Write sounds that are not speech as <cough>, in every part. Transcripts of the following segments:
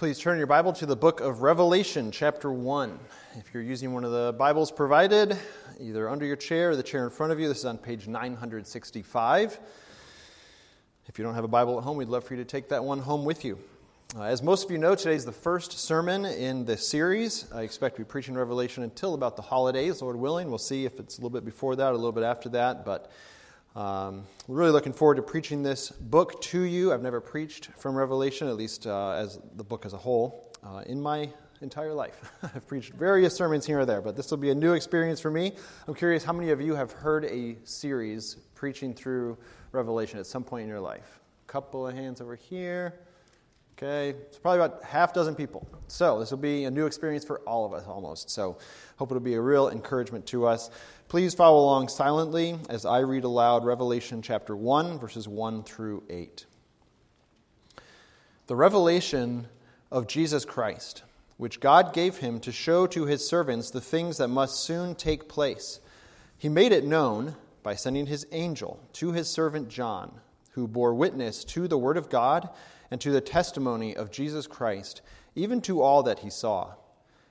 Please turn your Bible to the book of Revelation, chapter 1. If you're using one of the Bibles provided, either under your chair or the chair in front of you, this is on page 965. If you don't have a Bible at home, we'd love for you to take that one home with you. Uh, as most of you know, today is the first sermon in this series. I expect to be preaching Revelation until about the holidays, Lord willing. We'll see if it's a little bit before that, a little bit after that, but um, really looking forward to preaching this book to you. I've never preached from Revelation, at least uh, as the book as a whole, uh, in my entire life. <laughs> I've preached various sermons here or there, but this will be a new experience for me. I'm curious how many of you have heard a series preaching through Revelation at some point in your life? A couple of hands over here. Okay, it's probably about half dozen people. So this will be a new experience for all of us almost. So hope it'll be a real encouragement to us. Please follow along silently as I read aloud Revelation chapter 1, verses 1 through 8. The revelation of Jesus Christ, which God gave him to show to his servants the things that must soon take place. He made it known by sending his angel to his servant John, who bore witness to the word of God and to the testimony of Jesus Christ, even to all that he saw.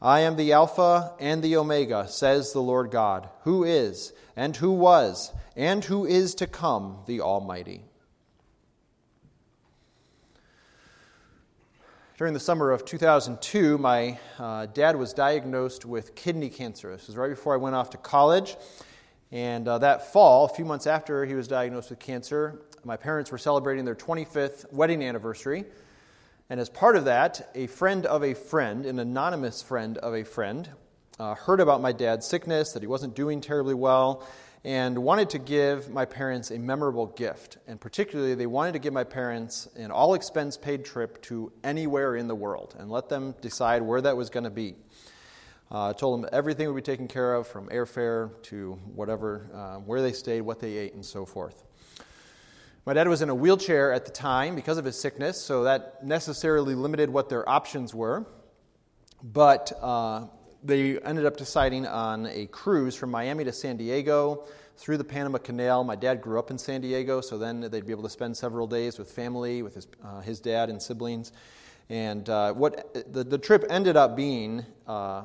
I am the Alpha and the Omega, says the Lord God, who is, and who was, and who is to come, the Almighty. During the summer of 2002, my uh, dad was diagnosed with kidney cancer. This was right before I went off to college. And uh, that fall, a few months after he was diagnosed with cancer, my parents were celebrating their 25th wedding anniversary. And as part of that, a friend of a friend, an anonymous friend of a friend, uh, heard about my dad's sickness, that he wasn't doing terribly well, and wanted to give my parents a memorable gift. And particularly, they wanted to give my parents an all expense paid trip to anywhere in the world and let them decide where that was going to be. I uh, told them everything would be taken care of from airfare to whatever, uh, where they stayed, what they ate, and so forth. My dad was in a wheelchair at the time because of his sickness, so that necessarily limited what their options were. But uh, they ended up deciding on a cruise from Miami to San Diego through the Panama Canal. My dad grew up in San Diego, so then they'd be able to spend several days with family, with his, uh, his dad and siblings. And uh, what the, the trip ended up being uh,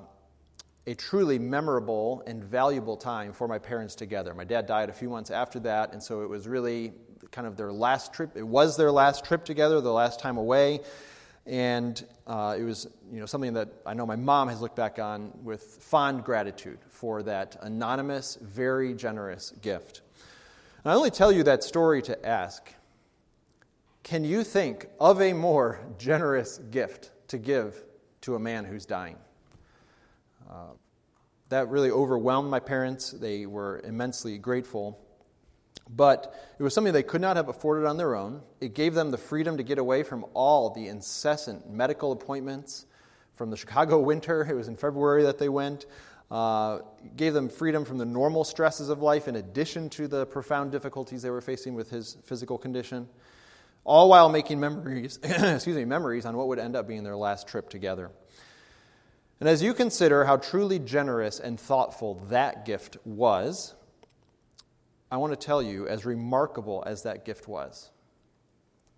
a truly memorable and valuable time for my parents together. My dad died a few months after that, and so it was really kind of their last trip. It was their last trip together, the last time away. And uh, it was you know, something that I know my mom has looked back on with fond gratitude for that anonymous, very generous gift. And I only tell you that story to ask can you think of a more generous gift to give to a man who's dying? Uh, that really overwhelmed my parents. They were immensely grateful. But it was something they could not have afforded on their own. It gave them the freedom to get away from all the incessant medical appointments from the Chicago <laughs> winter. It was in February that they went. Uh, gave them freedom from the normal stresses of life in addition to the profound difficulties they were facing with his physical condition, all while making memories, <clears throat> excuse me, memories on what would end up being their last trip together. And as you consider how truly generous and thoughtful that gift was, I want to tell you, as remarkable as that gift was,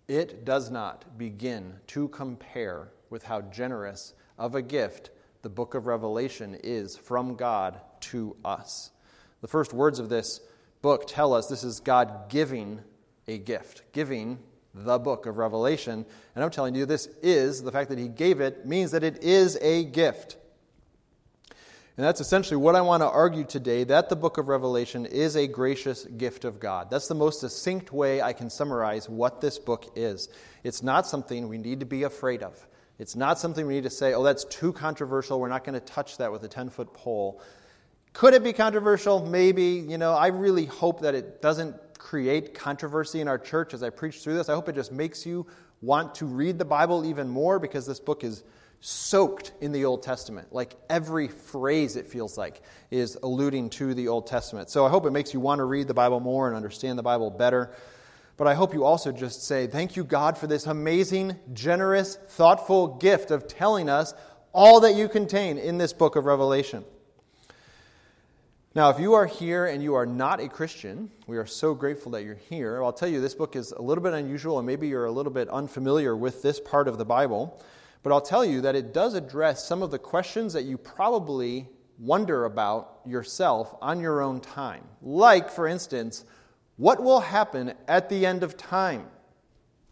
it does not begin to compare with how generous of a gift the book of Revelation is from God to us. The first words of this book tell us this is God giving a gift, giving the book of Revelation. And I'm telling you, this is, the fact that he gave it means that it is a gift. And that's essentially what I want to argue today that the book of Revelation is a gracious gift of God. That's the most succinct way I can summarize what this book is. It's not something we need to be afraid of. It's not something we need to say, oh, that's too controversial. We're not going to touch that with a 10 foot pole. Could it be controversial? Maybe. You know, I really hope that it doesn't create controversy in our church as I preach through this. I hope it just makes you want to read the Bible even more because this book is soaked in the Old Testament. Like every phrase, it feels like, is alluding to the Old Testament. So I hope it makes you want to read the Bible more and understand the Bible better. But I hope you also just say, Thank you, God, for this amazing, generous, thoughtful gift of telling us all that you contain in this book of Revelation. Now, if you are here and you are not a Christian, we are so grateful that you're here. I'll tell you, this book is a little bit unusual, and maybe you're a little bit unfamiliar with this part of the Bible. But I'll tell you that it does address some of the questions that you probably wonder about yourself on your own time. Like, for instance, what will happen at the end of time?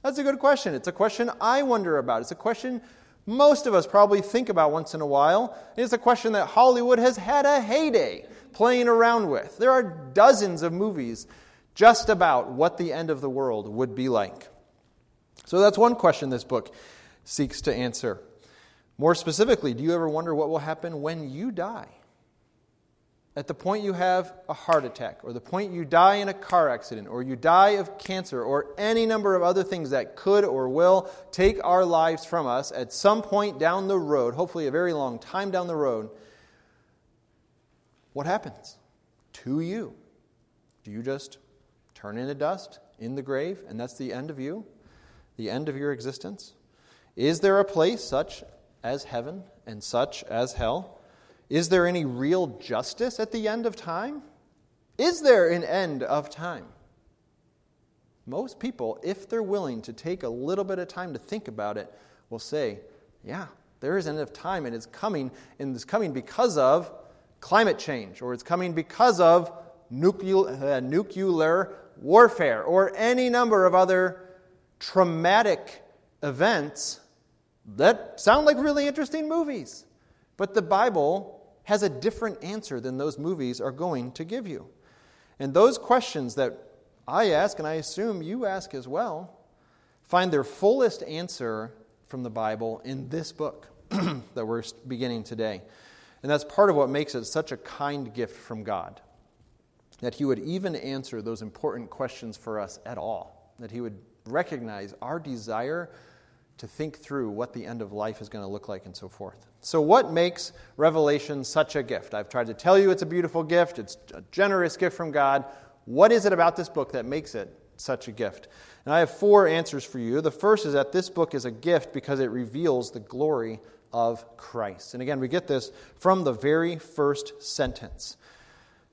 That's a good question. It's a question I wonder about. It's a question most of us probably think about once in a while. It's a question that Hollywood has had a heyday playing around with. There are dozens of movies just about what the end of the world would be like. So that's one question this book seeks to answer. More specifically, do you ever wonder what will happen when you die? At the point you have a heart attack, or the point you die in a car accident, or you die of cancer, or any number of other things that could or will take our lives from us at some point down the road, hopefully a very long time down the road, what happens to you? Do you just turn into dust in the grave, and that's the end of you? The end of your existence? Is there a place such as heaven and such as hell? Is there any real justice at the end of time? Is there an end of time? Most people, if they're willing to take a little bit of time to think about it, will say, yeah, there is an end of time and it's coming, and it's coming because of climate change, or it's coming because of nuclear, uh, nuclear warfare, or any number of other traumatic events that sound like really interesting movies. But the Bible has a different answer than those movies are going to give you. And those questions that I ask, and I assume you ask as well, find their fullest answer from the Bible in this book <clears throat> that we're beginning today. And that's part of what makes it such a kind gift from God. That He would even answer those important questions for us at all. That He would recognize our desire to think through what the end of life is going to look like and so forth. So, what makes Revelation such a gift? I've tried to tell you it's a beautiful gift, it's a generous gift from God. What is it about this book that makes it such a gift? And I have four answers for you. The first is that this book is a gift because it reveals the glory of Christ. And again, we get this from the very first sentence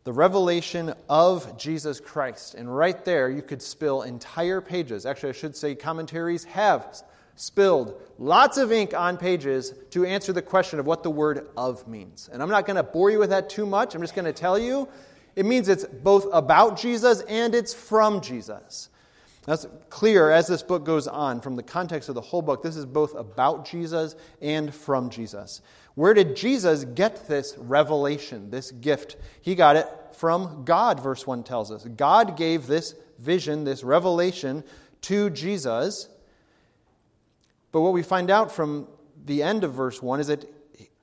the revelation of Jesus Christ. And right there, you could spill entire pages. Actually, I should say commentaries have spilled lots of ink on pages to answer the question of what the word of means. And I'm not going to bore you with that too much. I'm just going to tell you it means it's both about Jesus and it's from Jesus. That's clear as this book goes on from the context of the whole book. This is both about Jesus and from Jesus. Where did Jesus get this revelation, this gift? He got it from God, verse 1 tells us. God gave this vision, this revelation to Jesus but what we find out from the end of verse 1 is that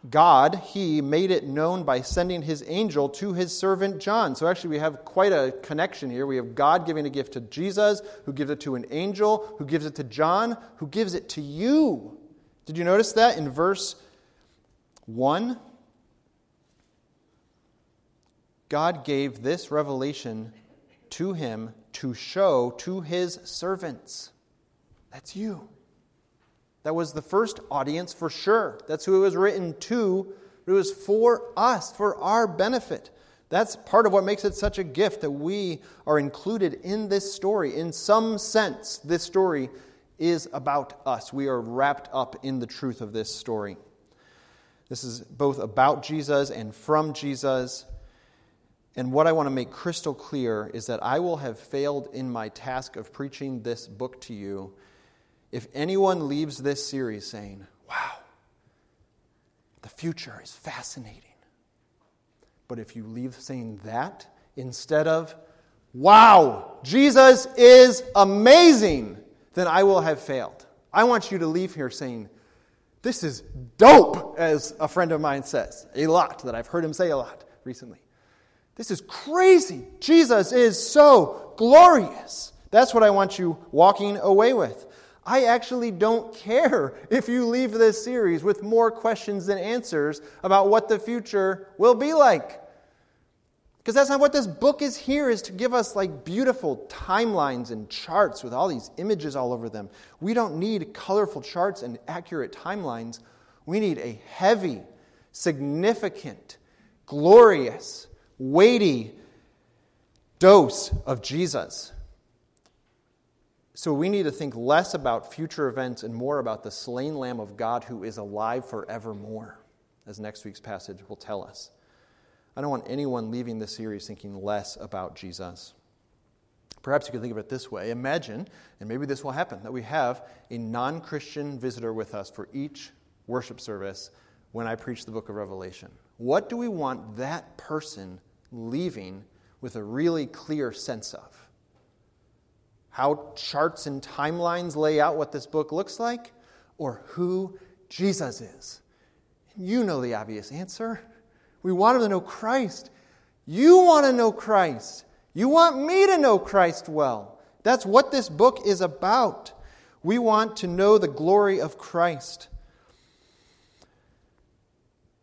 God, He made it known by sending His angel to His servant John. So actually, we have quite a connection here. We have God giving a gift to Jesus, who gives it to an angel, who gives it to John, who gives it to you. Did you notice that in verse 1? God gave this revelation to him to show to his servants. That's you. That was the first audience for sure. That's who it was written to. It was for us, for our benefit. That's part of what makes it such a gift that we are included in this story. In some sense, this story is about us. We are wrapped up in the truth of this story. This is both about Jesus and from Jesus. And what I want to make crystal clear is that I will have failed in my task of preaching this book to you if anyone leaves this series saying, Wow, the future is fascinating. But if you leave saying that instead of, Wow, Jesus is amazing, then I will have failed. I want you to leave here saying, This is dope, as a friend of mine says, a lot, that I've heard him say a lot recently. This is crazy. Jesus is so glorious. That's what I want you walking away with. I actually don't care if you leave this series with more questions than answers about what the future will be like. Because that's not what this book is here, is to give us like beautiful timelines and charts with all these images all over them. We don't need colorful charts and accurate timelines. We need a heavy, significant, glorious, weighty dose of Jesus. So we need to think less about future events and more about the slain Lamb of God who is alive forevermore, as next week's passage will tell us. I don't want anyone leaving this series thinking less about Jesus. Perhaps you could think of it this way Imagine, and maybe this will happen, that we have a non Christian visitor with us for each worship service when I preach the book of Revelation. What do we want that person leaving with a really clear sense of? How charts and timelines lay out what this book looks like, or who Jesus is? You know the obvious answer. We want them to know Christ. You want to know Christ. You want me to know Christ well. That's what this book is about. We want to know the glory of Christ.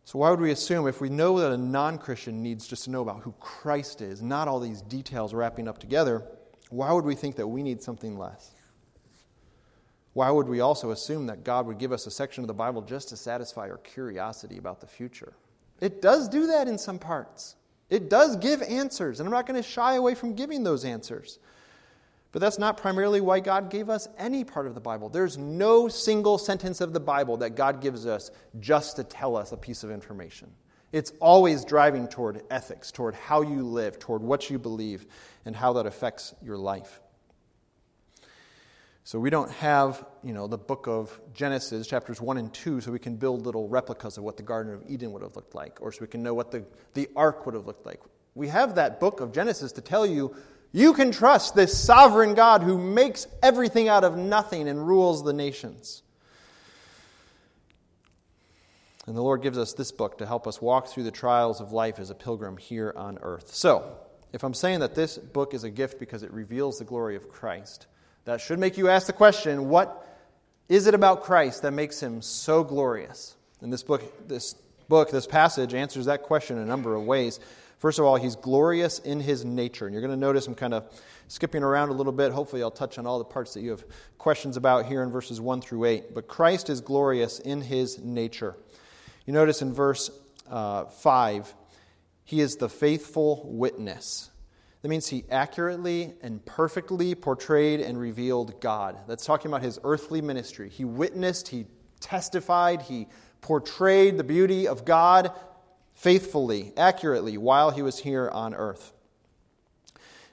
So, why would we assume if we know that a non Christian needs just to know about who Christ is, not all these details wrapping up together, why would we think that we need something less? Why would we also assume that God would give us a section of the Bible just to satisfy our curiosity about the future? It does do that in some parts. It does give answers, and I'm not going to shy away from giving those answers. But that's not primarily why God gave us any part of the Bible. There's no single sentence of the Bible that God gives us just to tell us a piece of information. It's always driving toward ethics, toward how you live, toward what you believe, and how that affects your life. So we don't have, you know, the book of Genesis, chapters 1 and 2, so we can build little replicas of what the Garden of Eden would have looked like, or so we can know what the, the ark would have looked like. We have that book of Genesis to tell you you can trust this sovereign God who makes everything out of nothing and rules the nations. And the Lord gives us this book to help us walk through the trials of life as a pilgrim here on earth. So, if I'm saying that this book is a gift because it reveals the glory of Christ, that should make you ask the question what is it about Christ that makes him so glorious? And this book, this book, this passage answers that question in a number of ways. First of all, he's glorious in his nature. And you're going to notice I'm kind of skipping around a little bit. Hopefully, I'll touch on all the parts that you have questions about here in verses 1 through 8. But Christ is glorious in his nature. You notice in verse uh, 5, he is the faithful witness. That means he accurately and perfectly portrayed and revealed God. That's talking about his earthly ministry. He witnessed, he testified, he portrayed the beauty of God faithfully, accurately, while he was here on earth.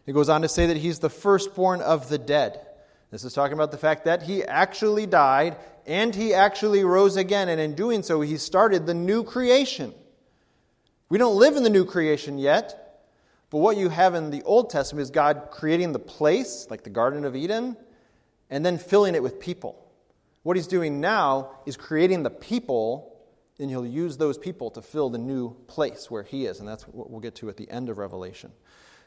It goes on to say that he's the firstborn of the dead. This is talking about the fact that he actually died and he actually rose again, and in doing so, he started the new creation. We don't live in the new creation yet. But what you have in the Old Testament is God creating the place, like the Garden of Eden, and then filling it with people. What he's doing now is creating the people, and he'll use those people to fill the new place where he is. And that's what we'll get to at the end of Revelation.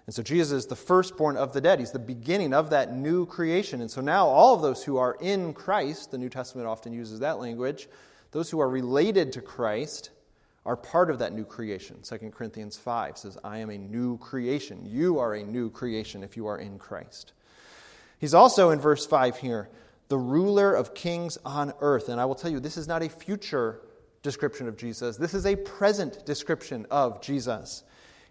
And so Jesus is the firstborn of the dead. He's the beginning of that new creation. And so now all of those who are in Christ, the New Testament often uses that language, those who are related to Christ, are part of that new creation. 2 Corinthians 5 says, I am a new creation. You are a new creation if you are in Christ. He's also in verse 5 here, the ruler of kings on earth. And I will tell you, this is not a future description of Jesus, this is a present description of Jesus.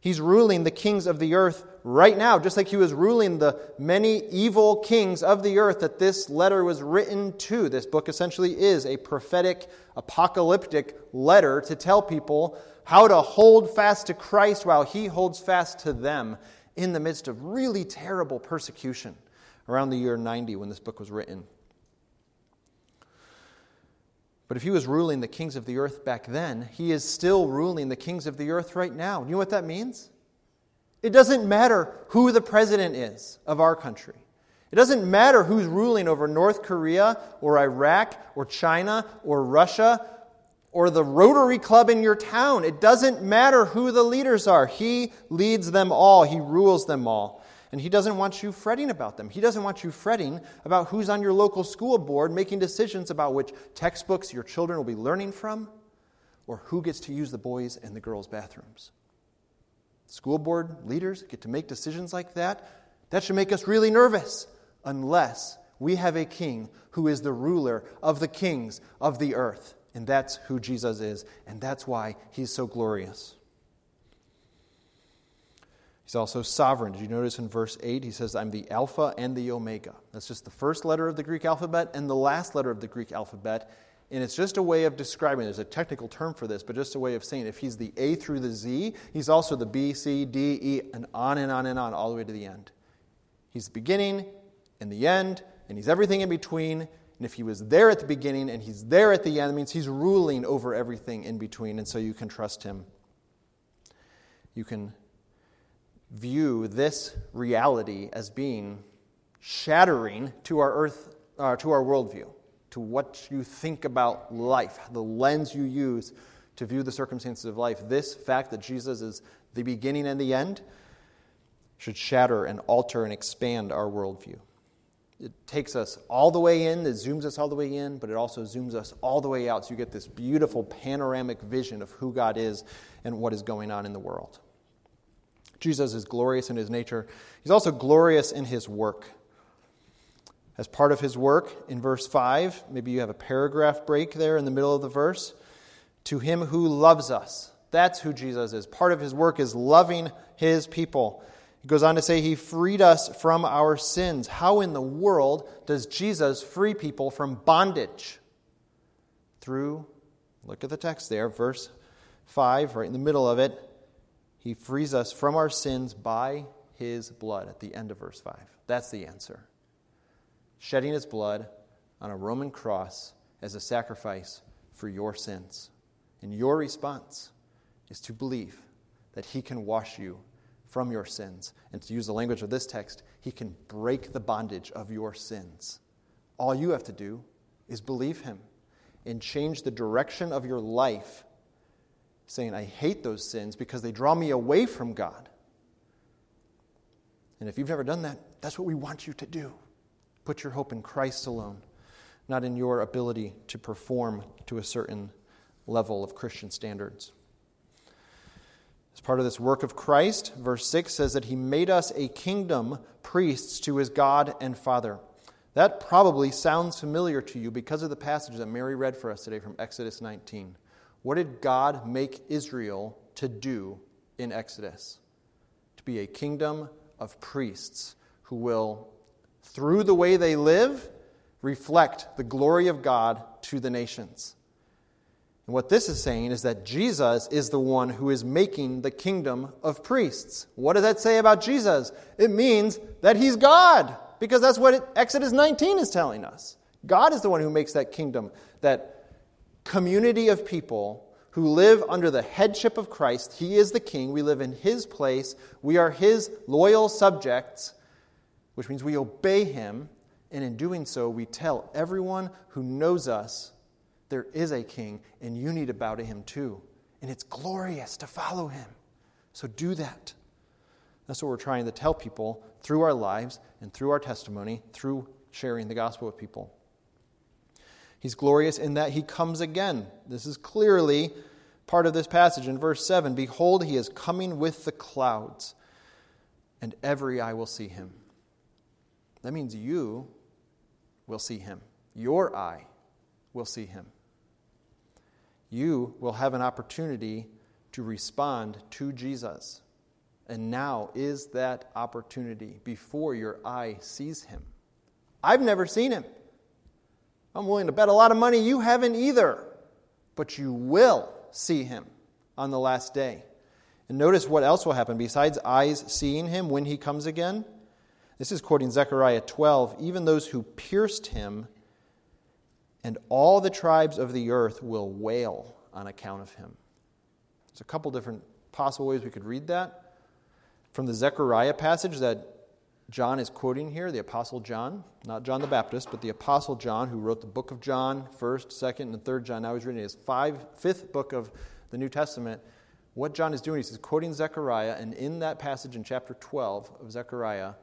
He's ruling the kings of the earth right now, just like he was ruling the many evil kings of the earth that this letter was written to. This book essentially is a prophetic, apocalyptic letter to tell people how to hold fast to Christ while he holds fast to them in the midst of really terrible persecution around the year 90 when this book was written. But if he was ruling the kings of the earth back then, he is still ruling the kings of the earth right now. You know what that means? It doesn't matter who the president is of our country. It doesn't matter who's ruling over North Korea or Iraq or China or Russia or the Rotary Club in your town. It doesn't matter who the leaders are. He leads them all, He rules them all. And He doesn't want you fretting about them. He doesn't want you fretting about who's on your local school board making decisions about which textbooks your children will be learning from or who gets to use the boys' and the girls' bathrooms. School board leaders get to make decisions like that. That should make us really nervous unless we have a king who is the ruler of the kings of the earth. And that's who Jesus is, and that's why he's so glorious. He's also sovereign. Did you notice in verse 8 he says, I'm the Alpha and the Omega? That's just the first letter of the Greek alphabet and the last letter of the Greek alphabet. And it's just a way of describing, there's a technical term for this, but just a way of saying if he's the A through the Z, he's also the B, C, D, E, and on and on and on, all the way to the end. He's the beginning and the end, and he's everything in between. And if he was there at the beginning and he's there at the end, it means he's ruling over everything in between, and so you can trust him. You can view this reality as being shattering to our earth, uh, to our worldview, to what you think about life, the lens you use to view the circumstances of life. This fact that Jesus is the beginning and the end should shatter and alter and expand our worldview. It takes us all the way in, it zooms us all the way in, but it also zooms us all the way out. So you get this beautiful panoramic vision of who God is and what is going on in the world. Jesus is glorious in his nature. He's also glorious in his work. As part of his work, in verse 5, maybe you have a paragraph break there in the middle of the verse. To him who loves us. That's who Jesus is. Part of his work is loving his people. He goes on to say, He freed us from our sins. How in the world does Jesus free people from bondage? Through, look at the text there, verse 5, right in the middle of it. He frees us from our sins by his blood at the end of verse 5. That's the answer. Shedding his blood on a Roman cross as a sacrifice for your sins. And your response is to believe that he can wash you from your sins. And to use the language of this text, he can break the bondage of your sins. All you have to do is believe him and change the direction of your life saying, I hate those sins because they draw me away from God. And if you've never done that, that's what we want you to do. Put your hope in Christ alone, not in your ability to perform to a certain level of Christian standards. As part of this work of Christ, verse 6 says that he made us a kingdom, priests to his God and Father. That probably sounds familiar to you because of the passage that Mary read for us today from Exodus 19. What did God make Israel to do in Exodus? To be a kingdom of priests who will, through the way they live, reflect the glory of God to the nations. And what this is saying is that Jesus is the one who is making the kingdom of priests. What does that say about Jesus? It means that he's God, because that's what Exodus 19 is telling us. God is the one who makes that kingdom, that community of people who live under the headship of Christ. He is the king. We live in his place. We are his loyal subjects, which means we obey him. And in doing so, we tell everyone who knows us there is a king, and you need to bow to him too. And it's glorious to follow him. So do that. That's what we're trying to tell people through our lives and through our testimony, through sharing the gospel with people. He's glorious in that he comes again. This is clearly part of this passage in verse 7 Behold, he is coming with the clouds, and every eye will see him. That means you will see him. Your eye will see him. You will have an opportunity to respond to Jesus. And now is that opportunity before your eye sees him. I've never seen him. I'm willing to bet a lot of money you haven't either. But you will see him on the last day. And notice what else will happen besides eyes seeing him when he comes again. This is quoting Zechariah 12. Even those who pierced him and all the tribes of the earth will wail on account of him. There's a couple different possible ways we could read that. From the Zechariah passage that John is quoting here, the Apostle John, not John the Baptist, but the Apostle John, who wrote the book of John, 1st, 2nd, and 3rd John. Now he's reading his five, fifth book of the New Testament. What John is doing is he's quoting Zechariah, and in that passage in chapter 12 of Zechariah,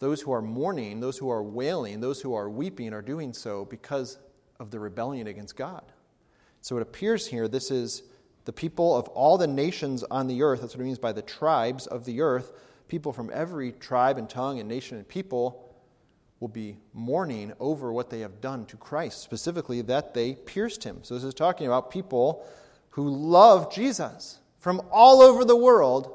those who are mourning, those who are wailing, those who are weeping are doing so because of the rebellion against God. So it appears here this is the people of all the nations on the earth. That's what it means by the tribes of the earth. People from every tribe and tongue and nation and people will be mourning over what they have done to Christ, specifically that they pierced him. So this is talking about people who love Jesus from all over the world,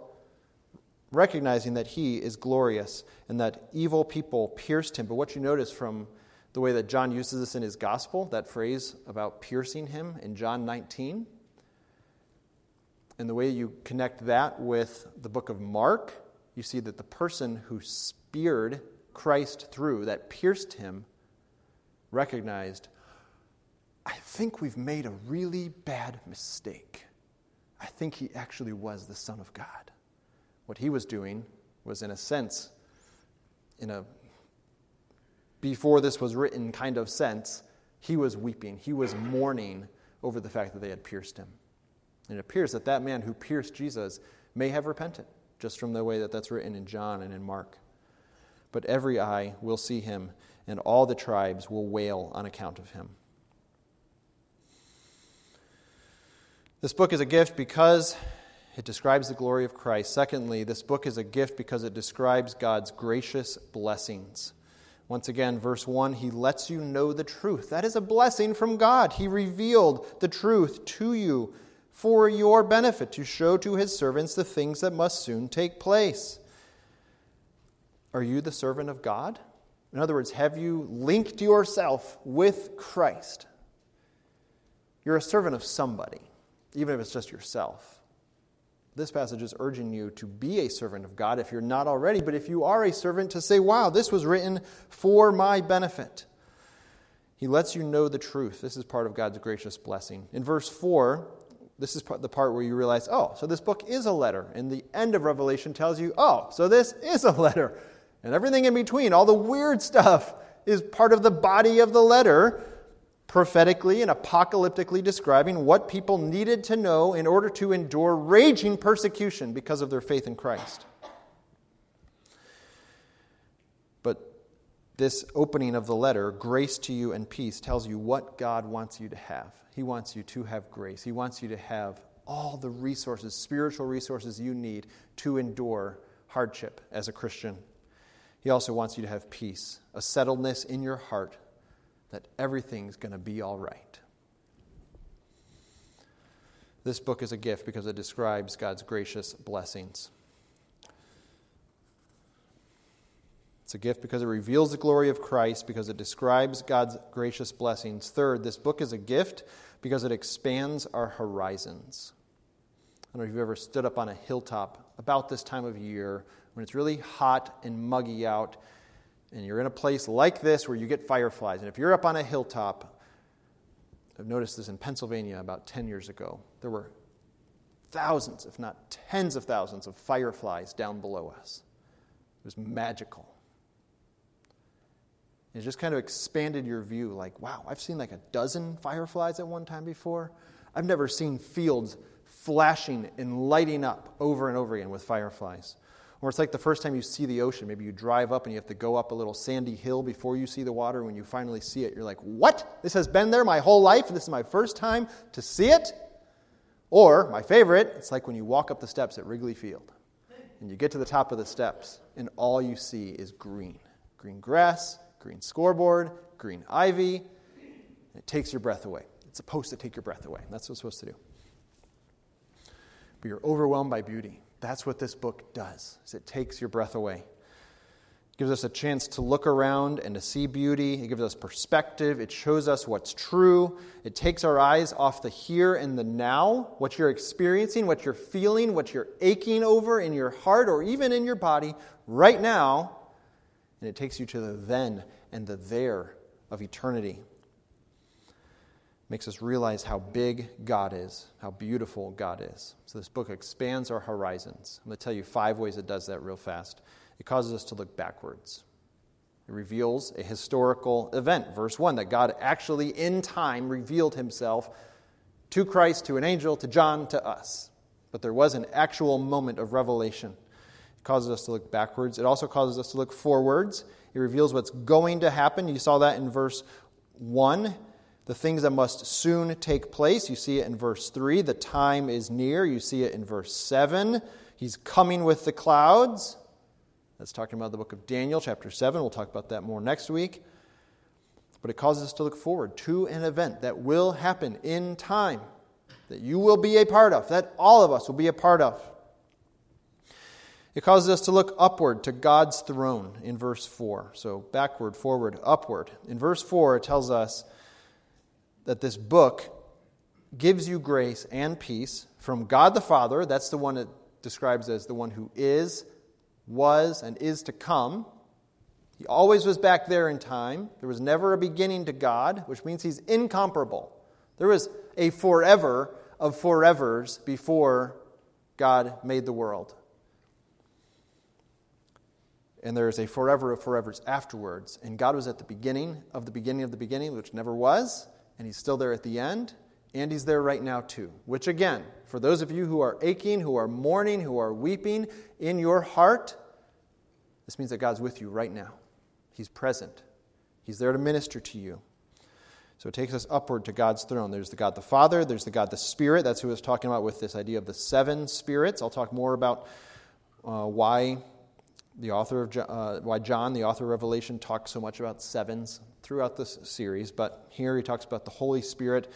recognizing that he is glorious and that evil people pierced him. But what you notice from the way that John uses this in his gospel, that phrase about piercing him in John 19, and the way you connect that with the book of Mark, you see that the person who speared Christ through, that pierced him, recognized, I think we've made a really bad mistake. I think he actually was the Son of God. What he was doing was, in a sense, in a before this was written kind of sense, he was weeping. He was mourning over the fact that they had pierced him. And it appears that that man who pierced Jesus may have repented, just from the way that that's written in John and in Mark. But every eye will see him, and all the tribes will wail on account of him. This book is a gift because it describes the glory of Christ. Secondly, this book is a gift because it describes God's gracious blessings. Once again, verse 1, he lets you know the truth. That is a blessing from God. He revealed the truth to you for your benefit, to show to his servants the things that must soon take place. Are you the servant of God? In other words, have you linked yourself with Christ? You're a servant of somebody, even if it's just yourself. This passage is urging you to be a servant of God if you're not already, but if you are a servant, to say, wow, this was written for my benefit. He lets you know the truth. This is part of God's gracious blessing. In verse 4, this is the part where you realize, oh, so this book is a letter. And the end of Revelation tells you, oh, so this is a letter. And everything in between, all the weird stuff, is part of the body of the letter prophetically and apocalyptically describing what people needed to know in order to endure raging persecution because of their faith in Christ. But this opening of the letter, grace to you and peace, tells you what God wants you to have. He wants you to have grace. He wants you to have all the resources, spiritual resources you need to endure hardship as a Christian. He also wants you to have peace, a settledness in your heart that everything's going to be all right. This book is a gift because it describes God's gracious blessings. It's a gift because it reveals the glory of Christ, because it describes God's gracious blessings. Third, this book is a gift because it expands our horizons. I don't know if you've ever stood up on a hilltop about this time of year when it's really hot and muggy out and you're in a place like this where you get fireflies, and if you're up on a hilltop, I've noticed this in Pennsylvania about 10 years ago, there were thousands, if not tens of thousands, of fireflies down below us. It was magical. It just kind of expanded your view like, wow, I've seen like a dozen fireflies at one time before. I've never seen fields flashing and lighting up over and over again with fireflies. Or it's like the first time you see the ocean. Maybe you drive up and you have to go up a little sandy hill before you see the water. When you finally see it, you're like, what? This has been there my whole life, this is my first time to see it? Or, my favorite, it's like when you walk up the steps at Wrigley Field and you get to the top of the steps, and all you see is green green grass, green scoreboard, green ivy. It takes your breath away. It's supposed to take your breath away. That's what it's supposed to do. But you're overwhelmed by beauty That's what this book does. Is it takes your breath away. It gives us a chance to look around and to see beauty. It gives us perspective. It shows us what's true. It takes our eyes off the here and the now, what you're experiencing, what you're feeling, what you're aching over in your heart or even in your body right now, and it takes you to the then and the there of eternity makes us realize how big God is, how beautiful God is. So, this book expands our horizons. I'm going to tell you five ways it does that real fast. It causes us to look backwards. It reveals a historical event. Verse 1 that God actually, in time, revealed himself to Christ, to an angel, to John, to us. But there was an actual moment of revelation. Causes us to look backwards. It also causes us to look forwards. It reveals what's going to happen. You saw that in verse 1 the things that must soon take place. You see it in verse 3. The time is near. You see it in verse 7. He's coming with the clouds. That's talking about the book of Daniel, chapter 7. We'll talk about that more next week. But it causes us to look forward to an event that will happen in time, that you will be a part of, that all of us will be a part of. It causes us to look upward to God's throne in verse 4. So backward, forward, upward. In verse 4, it tells us that this book gives you grace and peace from God the Father. That's the one it describes as the one who is, was, and is to come. He always was back there in time. There was never a beginning to God, which means he's incomparable. There was a forever of forevers before God made the world. And there is a forever of forevers afterwards. And God was at the beginning of the beginning of the beginning, which never was and he's still there at the end, and he's there right now too. Which, again, for those of you who are aching, who are mourning, who are weeping in your heart, this means that God's with you right now. He's present, He's there to minister to you. So it takes us upward to God's throne. There's the God the Father, there's the God the Spirit. That's who I was talking about with this idea of the seven spirits. I'll talk more about uh, why the author of uh, why John, the author of Revelation, talks so much about sevens throughout this series, but here he talks about the Holy Spirit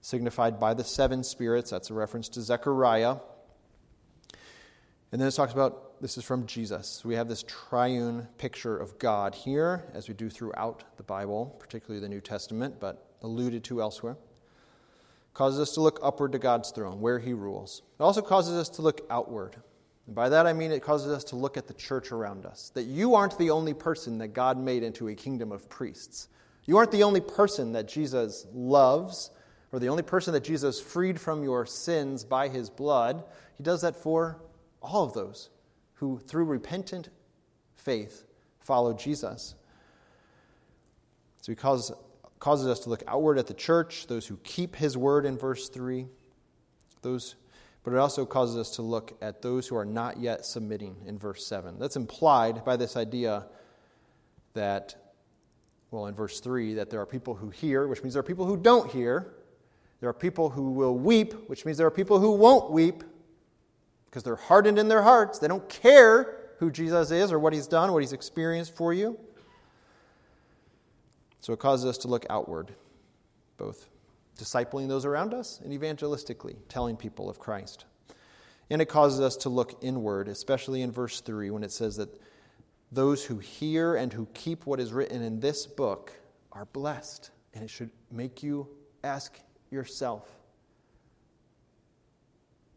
signified by the seven spirits. That's a reference to Zechariah. And then it talks about this is from Jesus. We have this triune picture of God here, as we do throughout the Bible, particularly the New Testament, but alluded to elsewhere. Causes us to look upward to God's throne, where He rules. It also causes us to look outward. And by that I mean it causes us to look at the church around us. That you aren't the only person that God made into a kingdom of priests. You aren't the only person that Jesus loves, or the only person that Jesus freed from your sins by his blood. He does that for all of those who, through repentant faith, follow Jesus. So he causes, causes us to look outward at the church, those who keep his word in verse 3, those but it also causes us to look at those who are not yet submitting in verse 7. That's implied by this idea that, well, in verse 3, that there are people who hear, which means there are people who don't hear. There are people who will weep, which means there are people who won't weep because they're hardened in their hearts. They don't care who Jesus is or what he's done, what he's experienced for you. So it causes us to look outward, both discipling those around us, and evangelistically telling people of Christ. And it causes us to look inward, especially in verse 3 when it says that those who hear and who keep what is written in this book are blessed. And it should make you ask yourself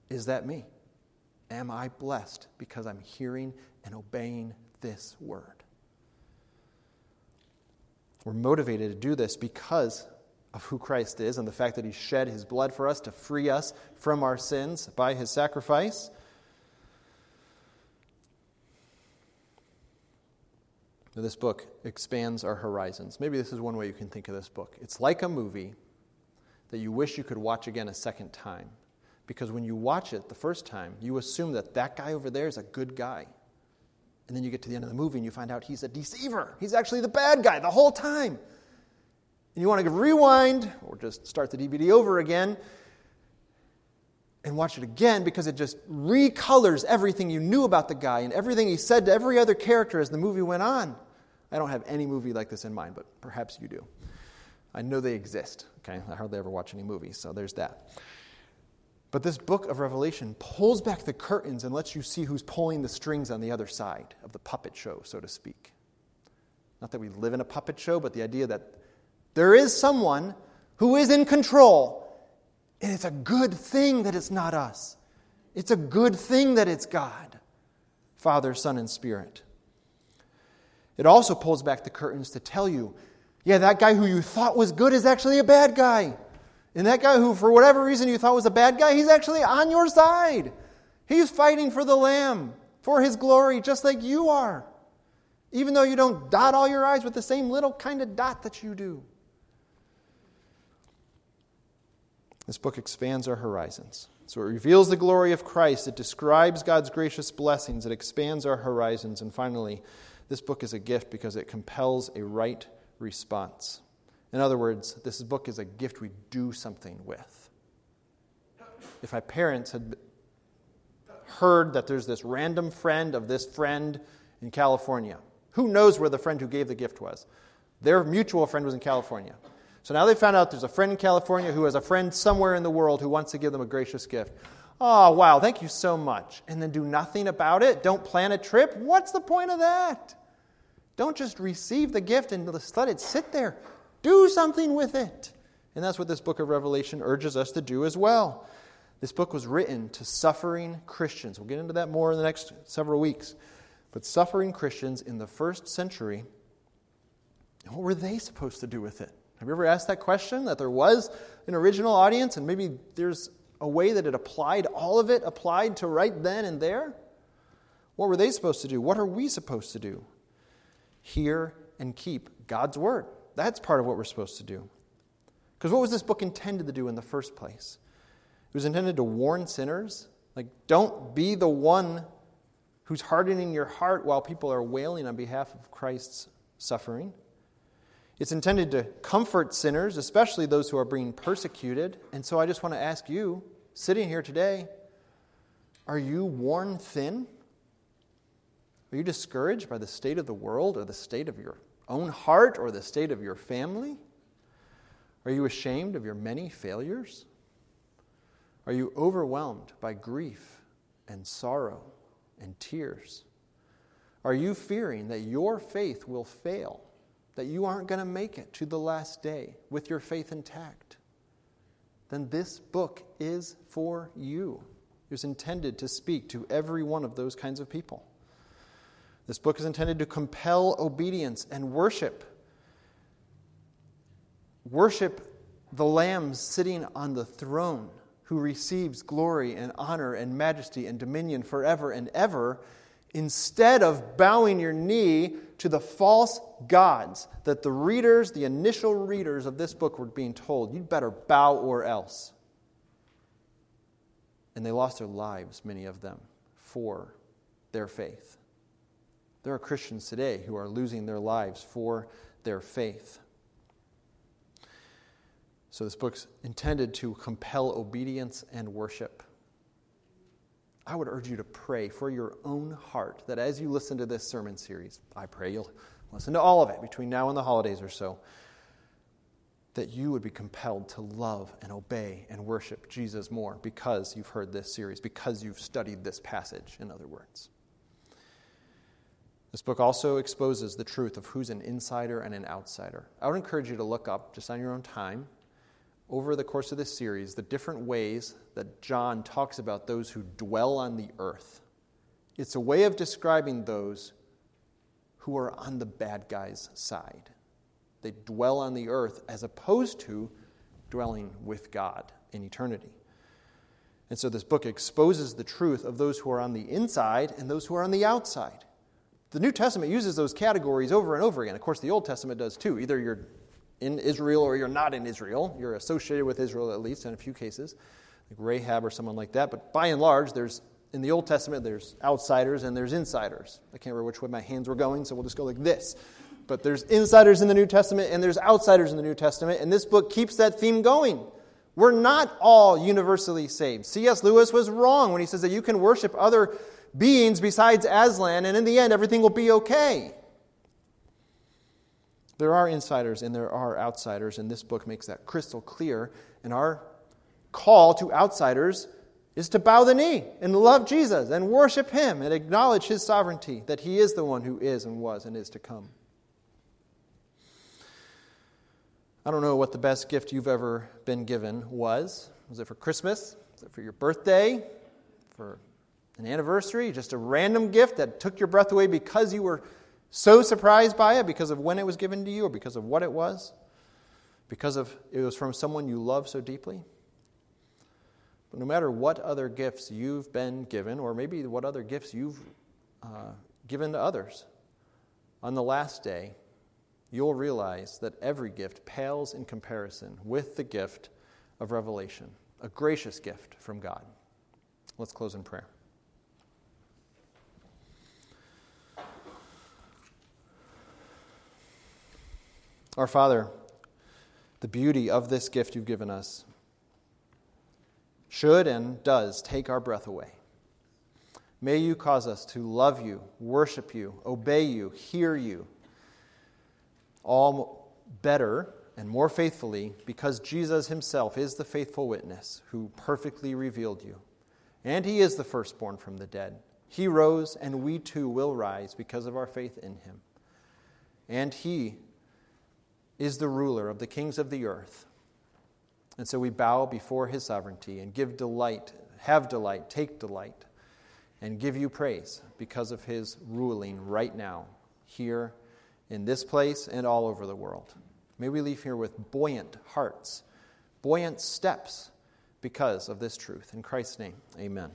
Is that me? Am I blessed because I'm hearing and obeying this word? We're motivated to do this because of who Christ is and the fact that he shed his blood for us to free us from our sins by his sacrifice. Now, this book expands our horizons. Maybe this is one way you can think of this book. It's like a movie that you wish you could watch again a second time. Because when you watch it the first time, you assume that that guy over there is a good guy. And then you get to the end of the movie and you find out he's a deceiver. He's actually the bad guy the whole time and you want to rewind or just start the DVD over again and watch it again because it just recolors everything you knew about the guy and everything he said to every other character as the movie went on. I don't have any movie like this in mind, but perhaps you do. I know they exist. Okay, I hardly ever watch any movies, so there's that. But this book of Revelation pulls back the curtains and lets you see who's pulling the strings on the other side of the puppet show, so to speak. Not that we live in a puppet show, but the idea that there is someone who is in control. And it's a good thing that it's not us. It's a good thing that it's God, Father, Son, and Spirit. It also pulls back the curtains to tell you yeah, that guy who you thought was good is actually a bad guy. And that guy who, for whatever reason, you thought was a bad guy, he's actually on your side. He's fighting for the Lamb, for his glory, just like you are. Even though you don't dot all your I's with the same little kind of dot that you do. This book expands our horizons. So it reveals the glory of Christ, it describes God's gracious blessings, it expands our horizons, and finally, this book is a gift because it compels a right response. In other words, this book is a gift we do something with. If my parents had heard that there's this random friend of this friend in California, who knows where the friend who gave the gift was? Their mutual friend was in California. So now they found out there's a friend in California who has a friend somewhere in the world who wants to give them a gracious gift. Oh, wow, thank you so much. And then do nothing about it? Don't plan a trip? What's the point of that? Don't just receive the gift and just let it sit there. Do something with it. And that's what this book of Revelation urges us to do as well. This book was written to suffering Christians. We'll get into that more in the next several weeks. But suffering Christians in the first century, what were they supposed to do with it? Have you ever asked that question? That there was an original audience and maybe there's a way that it applied, all of it applied to right then and there? What were they supposed to do? What are we supposed to do? Hear and keep God's word. That's part of what we're supposed to do. Because what was this book intended to do in the first place? It was intended to warn sinners. Like, don't be the one who's hardening your heart while people are wailing on behalf of Christ's suffering. It's intended to comfort sinners, especially those who are being persecuted. And so I just want to ask you, sitting here today, are you worn thin? Are you discouraged by the state of the world or the state of your own heart or the state of your family? Are you ashamed of your many failures? Are you overwhelmed by grief and sorrow and tears? Are you fearing that your faith will fail, that you aren't going to make it to the last day with your faith intact? Then this book is for you. It was intended to speak to every one of those kinds of people. This book is intended to compel obedience and worship. Worship the Lamb sitting on the throne, who receives glory and honor and majesty and dominion forever and ever, instead of bowing your knee to the false gods that the readers, the initial readers of this book, were being told, you'd better bow or else. And they lost their lives, many of them, for their faith. There are Christians today who are losing their lives for their faith. So, this book's intended to compel obedience and worship. I would urge you to pray for your own heart that as you listen to this sermon series, I pray you'll listen to all of it between now and the holidays or so, that you would be compelled to love and obey and worship Jesus more because you've heard this series, because you've studied this passage, in other words. This book also exposes the truth of who's an insider and an outsider. I would encourage you to look up, just on your own time, over the course of this series, the different ways that John talks about those who dwell on the earth. It's a way of describing those who are on the bad guy's side. They dwell on the earth as opposed to dwelling with God in eternity. And so this book exposes the truth of those who are on the inside and those who are on the outside. The New Testament uses those categories over and over again. Of course, the Old Testament does too. Either you're in Israel or you're not in Israel. You're associated with Israel, at least in a few cases, like Rahab or someone like that. But by and large, there's in the Old Testament, there's outsiders and there's insiders. I can't remember which way my hands were going, so we'll just go like this. But there's insiders in the New Testament and there's outsiders in the New Testament, and this book keeps that theme going. We're not all universally saved. C.S. Lewis was wrong when he says that you can worship other beings besides Aslan, and in the end, everything will be okay. There are insiders and there are outsiders, and this book makes that crystal clear. And our call to outsiders is to bow the knee and love Jesus and worship Him and acknowledge His sovereignty, that He is the one who is and was and is to come. I don't know what the best gift you've ever been given was. Was it for Christmas? Was it for your birthday? For an anniversary? Just a random gift that took your breath away because you were so surprised by it, because of when it was given to you, or because of what it was? Because of it was from someone you love so deeply? But no matter what other gifts you've been given, or maybe what other gifts you've uh, given to others, on the last day, you'll realize that every gift pales in comparison with the gift of revelation, a gracious gift from God. Let's close in prayer. Our Father, the beauty of this gift you've given us should and does take our breath away. May you cause us to love you, worship you, obey you, hear you, all better and more faithfully because Jesus himself is the faithful witness who perfectly revealed you. And he is the firstborn from the dead. He rose, and we too will rise because of our faith in him. And he is the ruler of the kings of the earth and so we bow before his sovereignty and give delight, have delight, take delight, and give you praise because of his ruling right now, here in this place and all over the world. May we leave here with buoyant hearts, buoyant steps because of this truth. In Christ's name, amen.